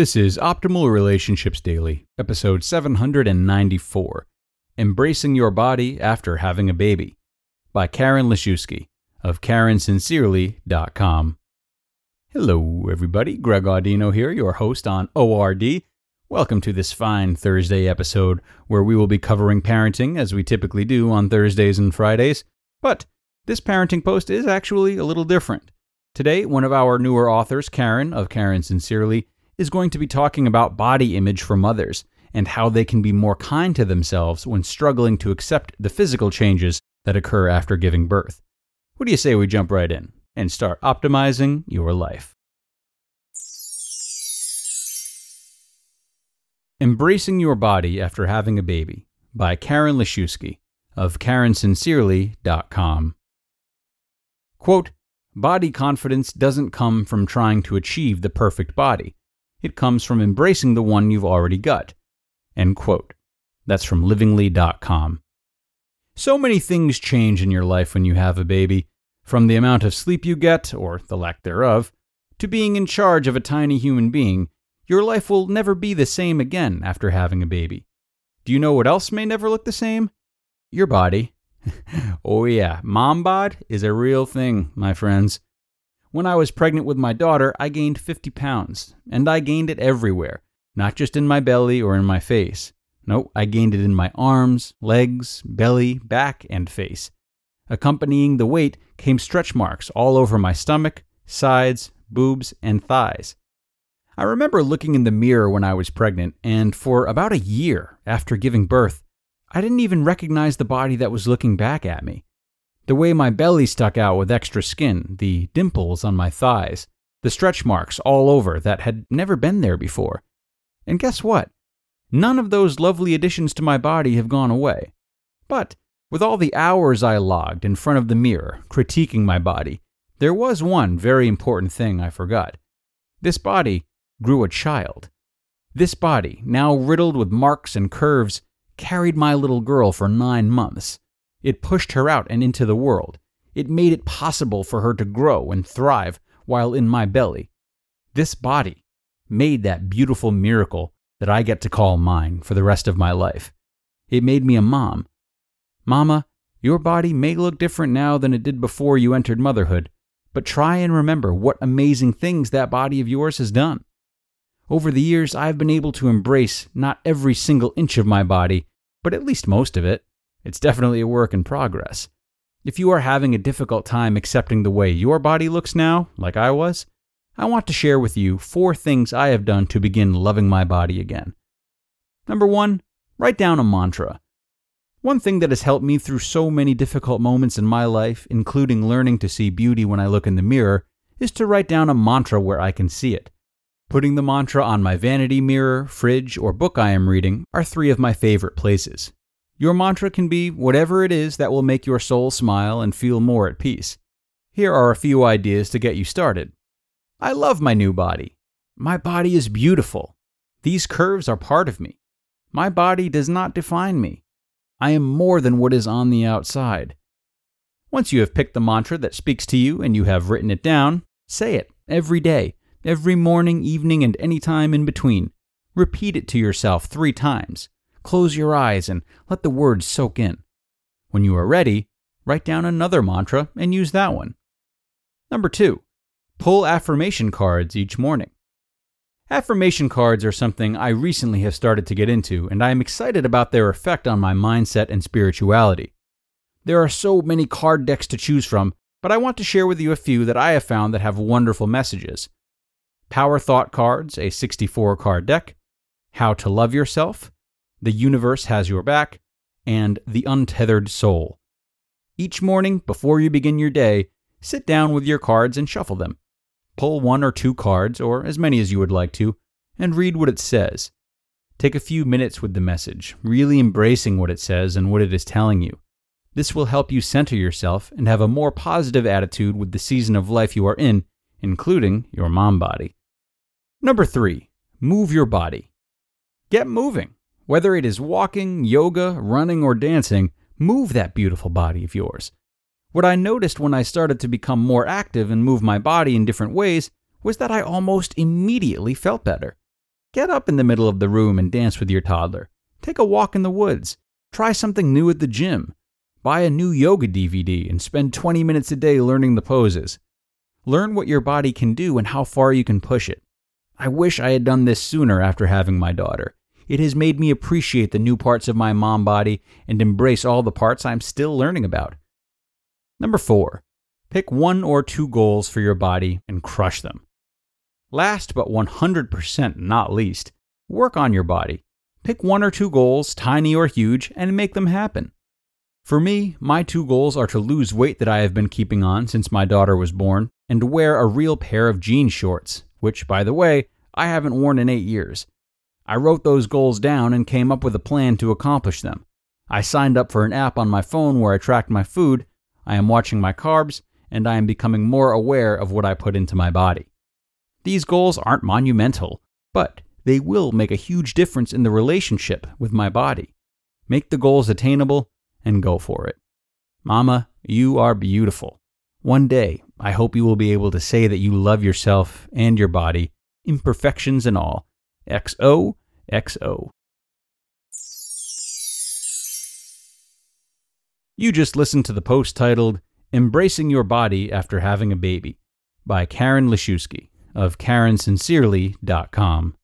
This is Optimal Relationships Daily, episode 794 Embracing Your Body After Having a Baby by Karen Liszewski of KarenSincerely.com. Hello, everybody. Greg Audino here, your host on ORD. Welcome to this fine Thursday episode where we will be covering parenting as we typically do on Thursdays and Fridays. But this parenting post is actually a little different. Today, one of our newer authors, Karen of Karen Sincerely, is going to be talking about body image from mothers and how they can be more kind to themselves when struggling to accept the physical changes that occur after giving birth. What do you say we jump right in and start optimizing your life? Embracing Your Body After Having a Baby by Karen Liszewski of KarenSincerely.com. Quote, Body confidence doesn't come from trying to achieve the perfect body. It comes from embracing the one you've already got. End quote. That's from livingly.com. So many things change in your life when you have a baby, from the amount of sleep you get, or the lack thereof, to being in charge of a tiny human being. Your life will never be the same again after having a baby. Do you know what else may never look the same? Your body. oh, yeah, mom bod is a real thing, my friends. When I was pregnant with my daughter, I gained 50 pounds, and I gained it everywhere, not just in my belly or in my face. No, I gained it in my arms, legs, belly, back, and face. Accompanying the weight came stretch marks all over my stomach, sides, boobs, and thighs. I remember looking in the mirror when I was pregnant, and for about a year after giving birth, I didn't even recognize the body that was looking back at me. The way my belly stuck out with extra skin, the dimples on my thighs, the stretch marks all over that had never been there before. And guess what? None of those lovely additions to my body have gone away. But with all the hours I logged in front of the mirror, critiquing my body, there was one very important thing I forgot. This body grew a child. This body, now riddled with marks and curves, carried my little girl for nine months. It pushed her out and into the world. It made it possible for her to grow and thrive while in my belly. This body made that beautiful miracle that I get to call mine for the rest of my life. It made me a mom. Mama, your body may look different now than it did before you entered motherhood, but try and remember what amazing things that body of yours has done. Over the years, I've been able to embrace not every single inch of my body, but at least most of it. It's definitely a work in progress. If you are having a difficult time accepting the way your body looks now, like I was, I want to share with you four things I have done to begin loving my body again. Number one, write down a mantra. One thing that has helped me through so many difficult moments in my life, including learning to see beauty when I look in the mirror, is to write down a mantra where I can see it. Putting the mantra on my vanity mirror, fridge, or book I am reading are three of my favorite places. Your mantra can be whatever it is that will make your soul smile and feel more at peace. Here are a few ideas to get you started. I love my new body. My body is beautiful. These curves are part of me. My body does not define me. I am more than what is on the outside. Once you have picked the mantra that speaks to you and you have written it down, say it every day, every morning, evening, and any time in between. Repeat it to yourself three times. Close your eyes and let the words soak in. When you are ready, write down another mantra and use that one. Number two, pull affirmation cards each morning. Affirmation cards are something I recently have started to get into, and I am excited about their effect on my mindset and spirituality. There are so many card decks to choose from, but I want to share with you a few that I have found that have wonderful messages. Power Thought Cards, a 64 card deck, How to Love Yourself, The Universe Has Your Back, and The Untethered Soul. Each morning, before you begin your day, sit down with your cards and shuffle them. Pull one or two cards, or as many as you would like to, and read what it says. Take a few minutes with the message, really embracing what it says and what it is telling you. This will help you center yourself and have a more positive attitude with the season of life you are in, including your mom body. Number three, move your body. Get moving. Whether it is walking, yoga, running, or dancing, move that beautiful body of yours. What I noticed when I started to become more active and move my body in different ways was that I almost immediately felt better. Get up in the middle of the room and dance with your toddler. Take a walk in the woods. Try something new at the gym. Buy a new yoga DVD and spend 20 minutes a day learning the poses. Learn what your body can do and how far you can push it. I wish I had done this sooner after having my daughter. It has made me appreciate the new parts of my mom body and embrace all the parts I'm still learning about. Number four, pick one or two goals for your body and crush them. Last but 100% not least, work on your body. Pick one or two goals, tiny or huge, and make them happen. For me, my two goals are to lose weight that I have been keeping on since my daughter was born, and to wear a real pair of jean shorts, which, by the way, I haven't worn in eight years. I wrote those goals down and came up with a plan to accomplish them. I signed up for an app on my phone where I tracked my food I am watching my carbs, and I am becoming more aware of what I put into my body. These goals aren't monumental, but they will make a huge difference in the relationship with my body. Make the goals attainable and go for it. Mama, you are beautiful. One day, I hope you will be able to say that you love yourself and your body, imperfections and all. XO, XO. You just listened to the post titled Embracing Your Body After Having a Baby by Karen Liszewski of KarenSincerely.com.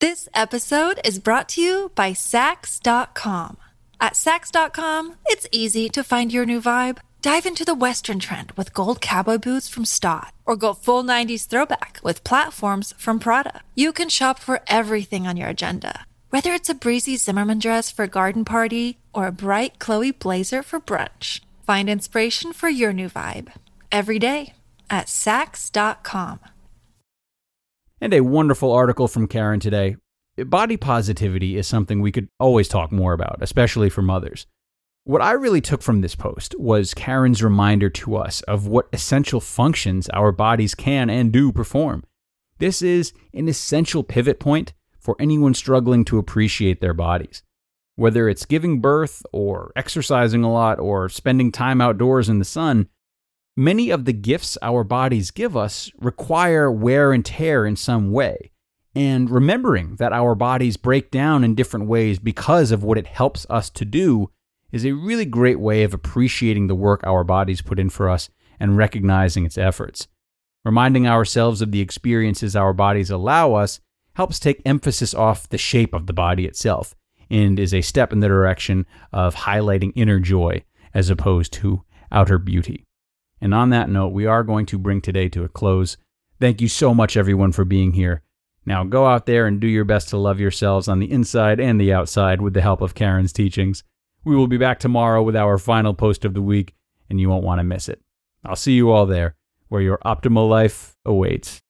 This episode is brought to you by Saks.com. At Saks.com, it's easy to find your new vibe. Dive into the Western trend with gold cowboy boots from Staud, or go full 90s throwback with platforms from Prada. You can shop for everything on your agenda whether it's a breezy Zimmermann dress for a garden party or a bright Chloe blazer for brunch, find inspiration for your new vibe every day at Saks.com. And a wonderful article from Karen today. Body positivity is something we could always talk more about, especially for mothers. What I really took from this post was Karen's reminder to us of what essential functions our bodies can and do perform. This is an essential pivot point for anyone struggling to appreciate their bodies. Whether it's giving birth or exercising a lot or spending time outdoors in the sun, many of the gifts our bodies give us require wear and tear in some way. And remembering that our bodies break down in different ways because of what it helps us to do is a really great way of appreciating the work our bodies put in for us and recognizing its efforts. Reminding ourselves of the experiences our bodies allow us helps take emphasis off the shape of the body itself and is a step in the direction of highlighting inner joy as opposed to outer beauty. And on that note, we are going to bring today to a close. Thank you so much, everyone, for being here. Now go out there and do your best to love yourselves on the inside and the outside with the help of Karen's teachings. We will be back tomorrow with our final post of the week, and you won't want to miss it. I'll see you all there, where your optimal life awaits.